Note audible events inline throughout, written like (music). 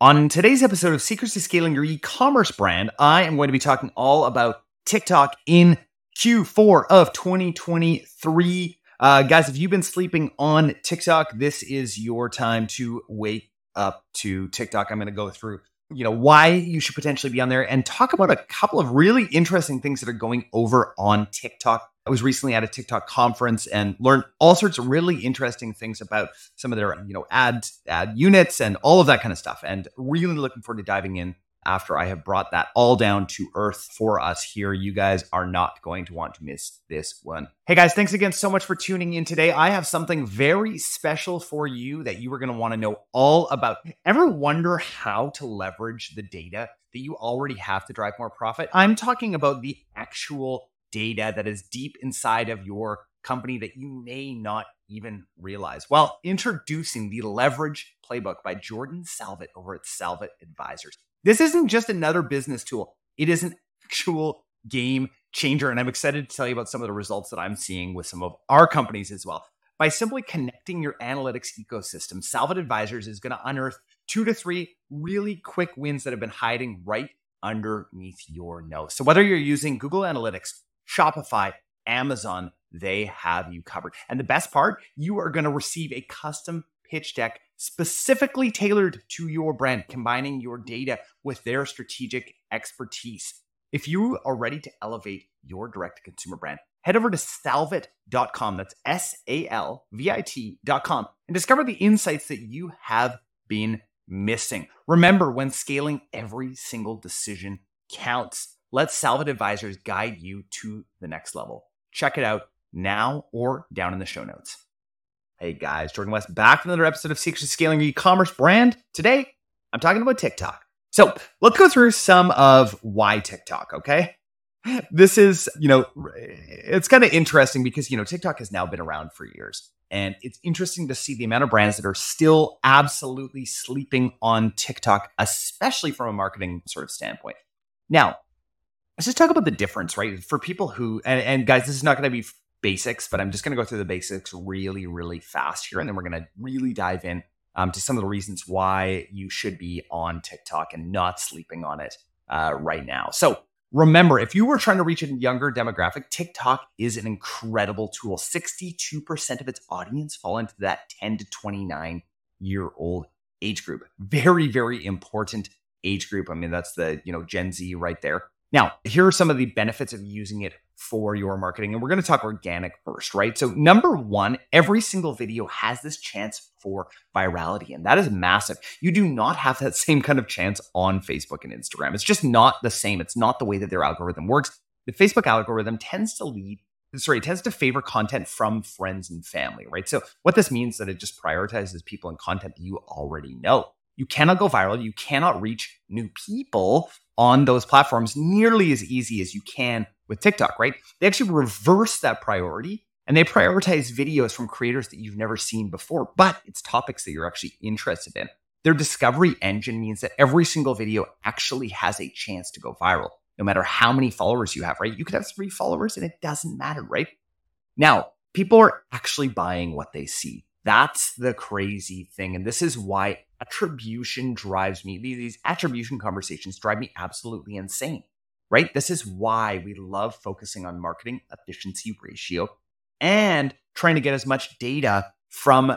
On today's episode of Secrets to Scaling Your E-commerce Brand, I am going to be talking all about TikTok in Q4 of 2023. Uh, guys, if you've been sleeping on TikTok, this is your time to wake up to TikTok. I'm going to go through, you know, why you should potentially be on there and talk about a couple of really interesting things that are going over on TikTok I was recently at a TikTok conference and learned all sorts of really interesting things about some of their, you know, ad ad units and all of that kind of stuff. And really looking forward to diving in after I have brought that all down to earth for us here. You guys are not going to want to miss this one. Hey guys, thanks again so much for tuning in today. I have something very special for you that you are going to want to know all about. Ever wonder how to leverage the data that you already have to drive more profit? I'm talking about the actual data that is deep inside of your company that you may not even realize. Well, introducing the Leverage Playbook by Jordan Salvet over at Salvit Advisors. This isn't just another business tool, it is an actual game changer. And I'm excited to tell you about some of the results that I'm seeing with some of our companies as well. By simply connecting your analytics ecosystem, Salvit Advisors is going to unearth two to three really quick wins that have been hiding right underneath your nose. So, whether you're using Google Analytics, Shopify, Amazon, they have you covered. And the best part, you are going to receive a custom pitch deck specifically tailored to your brand, combining your data with their strategic expertise. If you are ready to elevate your direct consumer brand, head over to salvit.com. That's S A L V I T.com and discover the insights that you have been missing. Remember, when scaling, every single decision counts. Let Salvit Advisors guide you to the next level. Check it out now or down in the show notes. Hey guys, Jordan West back another episode of Secrets of Scaling Your E-commerce Brand. Today, I'm talking about TikTok. So let's go through some of why TikTok, okay? This is, you know, it's kind of interesting because, you know, TikTok has now been around for years. And it's interesting to see the amount of brands that are still absolutely sleeping on TikTok, especially from a marketing sort of standpoint. Now, let's just talk about the difference, right? For people who, and, and guys, this is not going to be basics, but I'm just going to go through the basics really, really fast here. And then we're going to really dive in um, to some of the reasons why you should be on TikTok and not sleeping on it uh, right now. So, remember, if you were trying to reach a younger demographic, TikTok is an incredible tool. 62% of its audience fall into that 10 to 29 year old age group. Very, very important age group. I mean, that's the, you know, Gen Z right there. Now, here are some of the benefits of using it for your marketing. And we're going to talk organic first, right? So, number one, every single video has this chance for virality, and that is massive. You do not have that (laughs) same kind of chance on Facebook and Instagram. It's just not the same. It's not the way that their algorithm works. The Facebook algorithm tends to lead sorry, tends to favor content from friends and family, right? So what this means is that it just prioritizes people and content that you already know. You cannot go viral. You cannot reach new people on those platforms nearly as easy as you can with TikTok, right? They actually reverse that priority and they prioritize videos from creators that you've never seen before, but it's topics that you're actually interested in. Their discovery engine means that every single video actually has a chance to go viral, no matter how many followers you have, right? You could have three followers and it doesn't matter, right? Now, people are actually buying what they see. That's the crazy thing. And this is why attribution drives me, these attribution conversations drive me absolutely insane, right? This is why we love focusing on marketing efficiency ratio and trying to get as much data from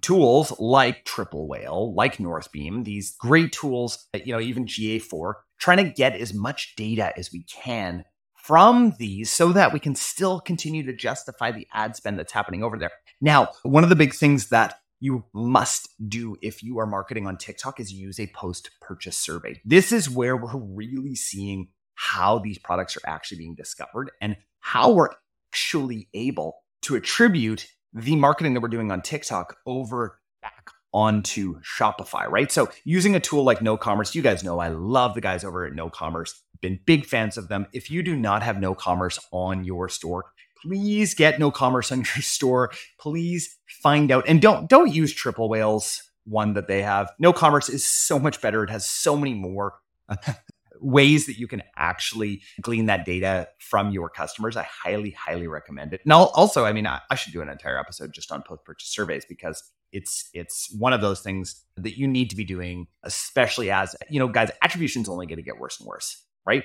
tools like Triple Whale, like Northbeam, these great tools, you know, even GA4, trying to get as much data as we can from these so that we can still continue to justify the ad spend that's happening over there. Now, one of the big things that you must do if you are marketing on TikTok is use a post purchase survey. This is where we're really seeing how these products are actually being discovered and how we're actually able to attribute the marketing that we're doing on TikTok over back onto Shopify, right? So using a tool like KnoCommerce, you guys know I love the guys over at KnoCommerce. Been big fans of them. If you do not have KnoCommerce on your store, please get KnoCommerce (laughs) on your store. Please find out and don't don't use Triple Whales one that they have. KnoCommerce is so much better. It has so many more (laughs) ways that you can actually glean that data from your customers. I highly, highly recommend it. And also, I mean, I, I should do an entire episode just on post purchase surveys because it's it's one of those things that you need to be doing, especially as you know, guys. Attribution's only going to get worse and worse, right?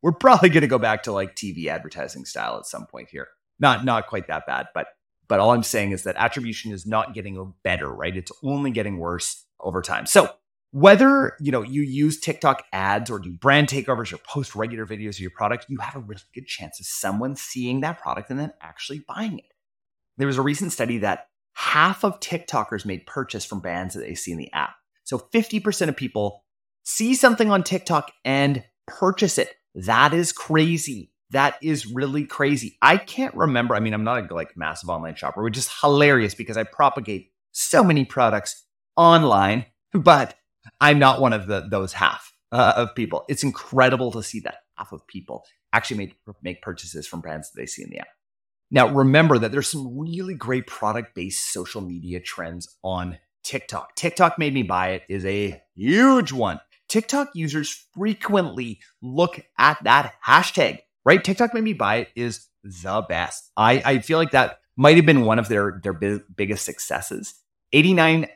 We're probably going to go back to like TV advertising style at some point here. Not not quite that bad, but but all I'm saying is that attribution is not getting better, right? It's only getting worse over time. So whether you know you use TikTok ads or do brand takeovers or post regular videos of your product, you have a really good chance of someone seeing that product and then actually buying it. There was a recent study that half of TikTokers made purchase from brands that they see in the app. So 50% of people see something on TikTok and purchase it. That is crazy. That is really crazy. I can't remember. I mean, I'm not a like massive online shopper, which is hilarious because I propagate so many products online, but I'm not one of the those half uh, of people. It's incredible to see that half of people actually make make purchases from brands that they see in the app. Now, remember that there's some really great product based social media trends on TikTok. TikTok made me buy it is a huge one. TikTok users frequently look at that hashtag, right? TikTok made me buy it is the best. I, I feel like that might have been one of their, their big, biggest successes. 89%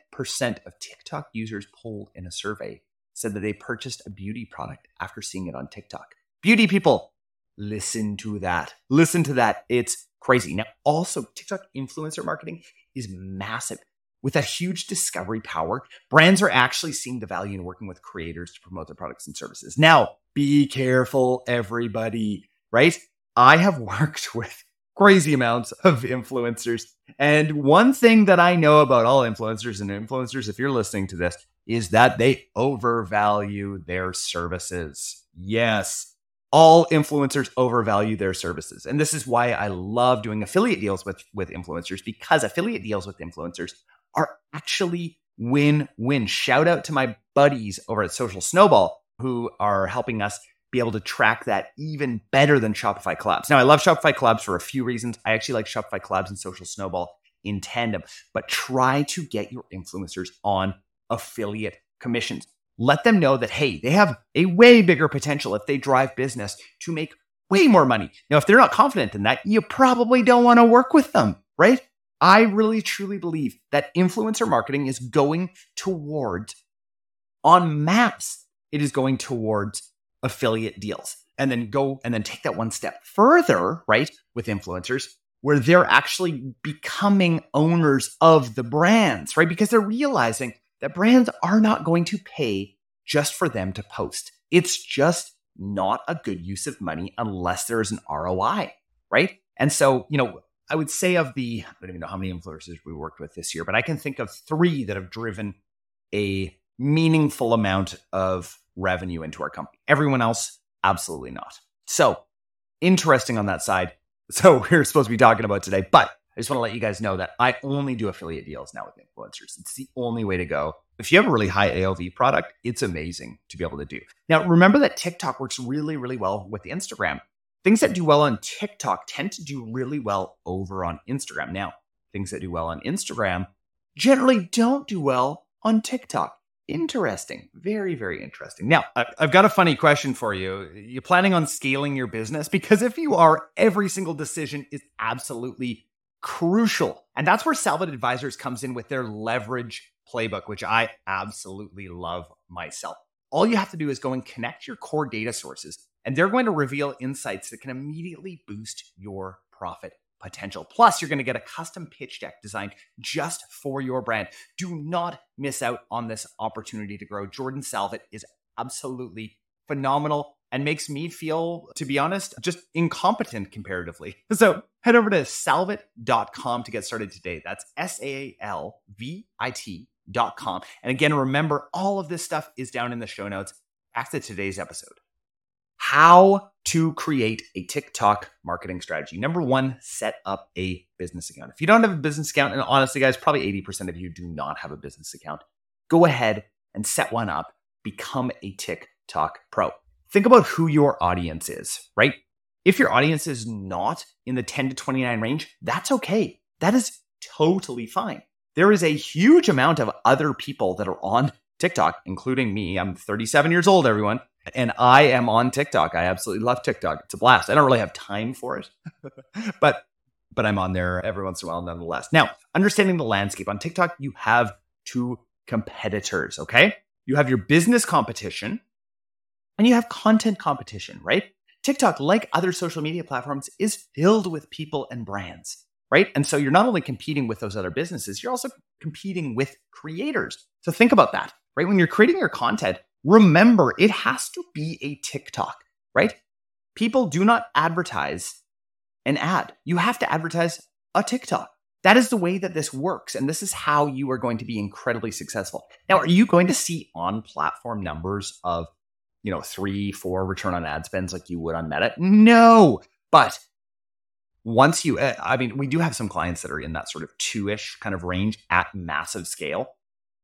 of TikTok users polled in a survey said that they purchased a beauty product after seeing it on TikTok. Beauty people, listen to that. Listen to that. It's crazy. Now, also, TikTok influencer marketing is massive. With that huge discovery power, brands are actually seeing the value in working with creators to promote their products and services. Now, be careful, everybody, right? I have (laughs) worked with crazy amounts of influencers. And one thing that I know about all influencers and influencers, if you're listening to this, is that they overvalue their services. Yes, all influencers overvalue their services. And this is why I love doing affiliate deals with, with influencers because affiliate deals with influencers are actually win win. Shout out to my buddies over at Social Snowball who are helping us be able to track that even better than Shopify collabs. Now, I love Shopify collabs for a few reasons. I actually like Shopify collabs and Social Snowball in tandem, but try to get your influencers on affiliate commissions let them know that, hey, they have a way bigger potential if they drive business to make way more money. Now, if they're not confident in that, you probably don't want to work with them, right? I really truly believe that influencer marketing is going towards, on maps, it is going towards affiliate deals. And then go and then take that one step further, right? With influencers, where they're actually becoming owners of the brands, right? Because they're realizing that brands are not going to pay just for them to post. It's just not a good use of money unless there is an ROI, right? And so, you know, I would say of the, I don't even know how many influencers we worked with this year, but I can think of three that have driven a meaningful amount of revenue into our company. Everyone else, absolutely not. So, interesting on that side. So, (laughs) we're supposed to be talking about today, but I just want to let you guys know that I only do affiliate deals now with influencers. It's the only way to go. If you have a really high AOV product, it's amazing to be able to do. Now, remember that TikTok works really, really well with Instagram. Things that do well on TikTok tend to do really well over on Instagram. Now, things that do well on Instagram generally don't do well on TikTok. Interesting. Very, very interesting. Now, I've got a funny question for you. You planning on scaling your business? Because if you are, every single decision is absolutely crucial. And that's where Salvit Advisors comes in with their leverage playbook, which I absolutely love myself. All you have to do is go and connect your core data sources, and they're going to reveal insights that can immediately boost your profit potential. Plus, you're going to get a custom pitch deck designed just for your brand. Do not miss out on this opportunity to grow. Jordan Salvet is absolutely phenomenal and makes me feel, to be honest, just incompetent comparatively. (laughs) So head over to salvit.com to get started today. That's S A L V I T.com. And again, remember, all of this stuff is down in the show notes. To today's episode. How to create a TikTok marketing strategy. Number one, set up a business account. If you don't have a business account, and honestly, guys, probably 80% of you do not have a business account, go ahead and set one up. Become a TikTok pro think about who your audience is, right? If your audience is not in the 10 to 29 range, that's okay. That is totally fine. There is a huge amount of other people that are on TikTok, including me. I'm 37 years old, everyone, and I am on TikTok. I absolutely love TikTok. It's a blast. I don't really have time for it, (laughs) but but I'm on there every once in a while nonetheless. Now, understanding the landscape on TikTok, you have two competitors, okay? You have your business competition and you have content competition, right? TikTok, like other social media platforms, is filled with people and brands, right? And so you're not only competing with those other businesses, you're also competing with creators. So think about that, right? When you're creating your content, remember it has to be a TikTok, right? People do not advertise an ad. You have to advertise a TikTok. That is the way that this works. And this is how you are going to be incredibly successful. Now, are you going to see on platform numbers of, you know, three, four return on ad spends like you would on Meta? No. But once you, eh, I mean, we do have some clients that are in that sort of two ish kind of range at massive scale.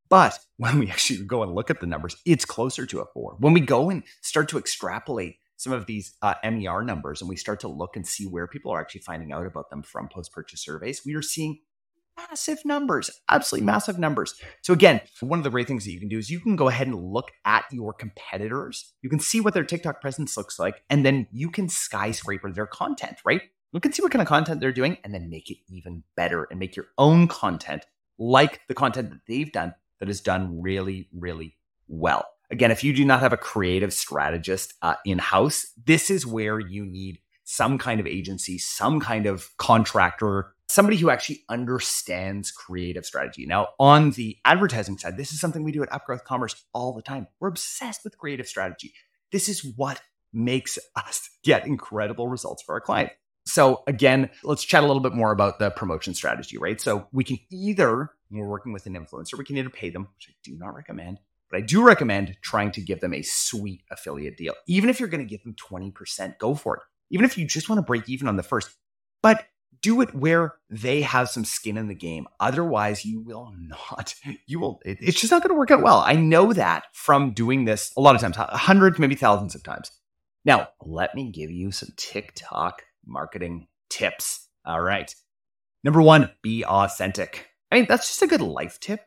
But when we actually go and look at the numbers, it's closer to a four. When we go and start to extrapolate some of these uh, MER numbers and we start to look and see where people are actually finding out about them from post purchase surveys, we are seeing massive numbers, absolutely massive numbers. So, again, one of the great things that you can do is you can go ahead and look at your competitors. You can see what their TikTok presence looks like, and then you can skyscraper their content, right? Look and see what kind of content they're doing, and then make it even better and make your own content like the content that they've done that is done really, really well. Again, if you do not have a creative strategist uh, in house, this is where you need some kind of agency, some kind of contractor, somebody who actually understands creative strategy. Now, on the advertising side, this is something we do at Upgrowth Commerce all the time. We're obsessed with creative strategy. This is what makes us get incredible results for our clients. So again, let's chat a little bit more about the promotion strategy, right? So we can either, when we're working with an influencer, we can either pay them, which I do not recommend, but I do recommend trying to give them a sweet affiliate deal. Even if you're going to give them 20%, go for it. Even if you just want to break even on the first, but do it where they have some skin in the game. Otherwise, you will not. You will, it, it's just not going to work out well. I know that from doing this a lot of times, hundreds, maybe thousands of times. Now, let me give you some TikTok marketing tips. All right. Number one, be authentic. I mean, that's just a good life tip.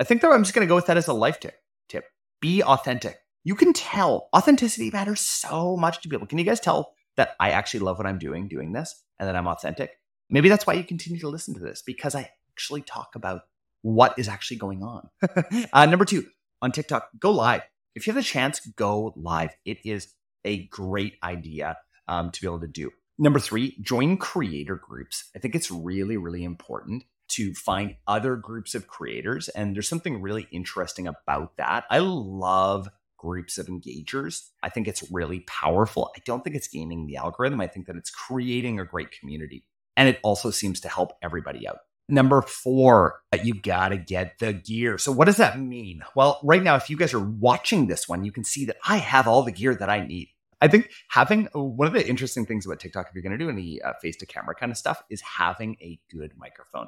I think that I'm just going to go with that as a life tip Tip: be authentic. You can tell authenticity matters so much to people. Can you guys tell that I actually love what I'm doing, doing this, and that I'm authentic? Maybe that's why you continue to listen to this because I actually talk about what is actually going on. (laughs) uh, number two, on TikTok, go live. If you have the chance, go live. It is a great idea um, to be able to do. Number three, join creator groups. I think it's really, really important to find other groups of creators. And there's something really interesting about that. I love groups of engagers. I think it's really powerful. I don't think it's gaming the algorithm. I think that it's creating a great community. And it also seems to help everybody out. Number four, uh, you got to get the gear. So, what does that mean? Well, right now, if you guys are watching this one, you can see that I have all the gear that I need. I think having uh, one of the interesting things about TikTok, if you're going to do any uh, face to camera kind of stuff, is having a good microphone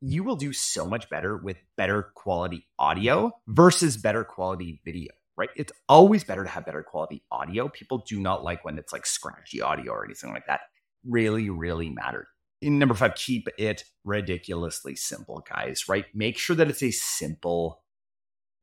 you will do so much better with better quality audio versus better quality video, right? It's always better to have better quality audio. People do not like when it's like scratchy audio or anything like that. Really, really matters. In number five, keep it ridiculously simple, guys, right? Make sure that it's a simple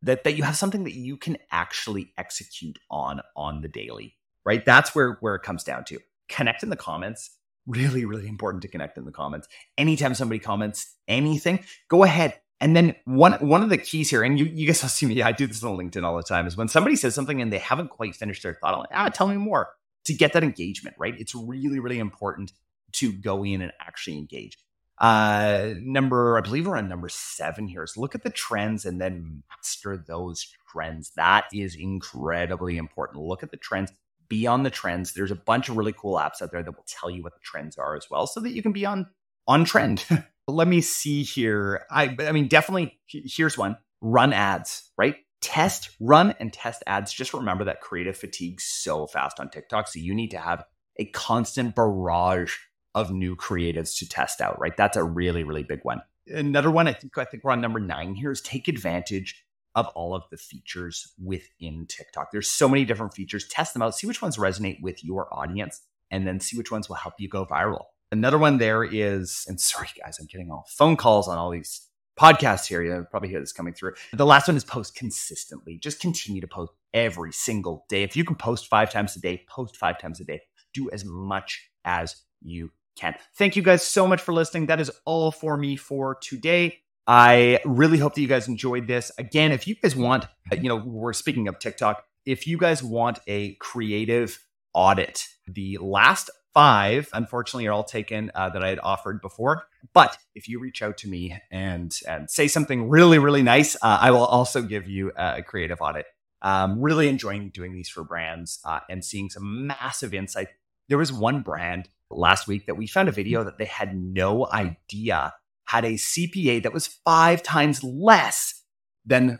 that that you have something that you can actually execute on on the daily, right? That's where where it comes down to. Connect in the comments really, really important to connect in the comments. Anytime somebody comments anything, go ahead. And then one one of the keys here, and you, you guys will see me, I do this on LinkedIn all the time, is when somebody says something and they haven't quite finished their thought, I'm like, ah, tell me more to get that engagement, right? It's really, really important to go in and actually engage. Uh, number, I believe we're on number seven here is look at the trends and then master those trends. That is incredibly important. Look at the trends be on the trends. There's a bunch of really cool apps out there that will tell you what the trends are as well, so that you can be on on trend. (laughs) Let me see here. I I mean, definitely. Here's one: run ads. Right, test, run, and test ads. Just remember that creative fatigue so fast on TikTok, so you need to have a constant barrage of new creatives to test out. Right, that's a really really big one. Another one, I think I think we're on number nine here is take advantage of all of the features within TikTok. There's so many different features. Test them out, see which ones resonate with your audience, and then see which ones will help you go viral. Another one there is, and sorry guys, I'm getting all phone calls on all these podcasts here. You probably hear this coming through. The last one is post consistently. Just continue to post every single day. If you can post five times a day, post five times a day. Do as much as you can. Thank you guys so much for listening. That is all for me for today. I really hope that you guys enjoyed this. Again, if you guys want, uh, you know, we're speaking of TikTok. If you guys want a creative audit, the last five, unfortunately, are all taken uh, that I had offered before. But if you reach out to me and, and say something really, really nice, uh, I will also give you a creative audit. Um, really enjoying doing these for brands uh, and seeing some massive insight. There was one brand last week that we found a video that they had no idea had a CPA that was five times less than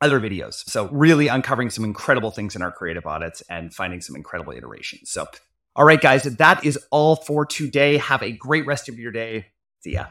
other videos. So, really uncovering some incredible things in our creative audits and finding some incredible iterations. So, all right, guys, that is all for today. Have a great rest of your day. See ya.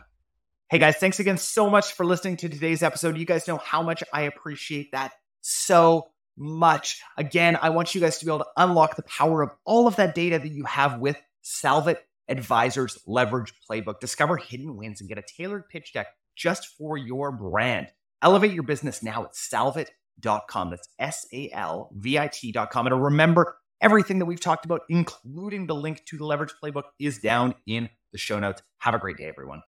Hey, guys, thanks again so much for listening to today's episode. You guys know how much I appreciate that so much. Again, I want you guys to be able to unlock the power of all of that data that you have with Salvit Advisors Leverage Playbook. Discover hidden wins and get a tailored pitch deck just for your brand. Elevate your business now at salvit.com. That's S A L V I T.com. And remember, everything that we've talked about, including the link to the Leverage Playbook, is down in the show notes. Have a great day, everyone.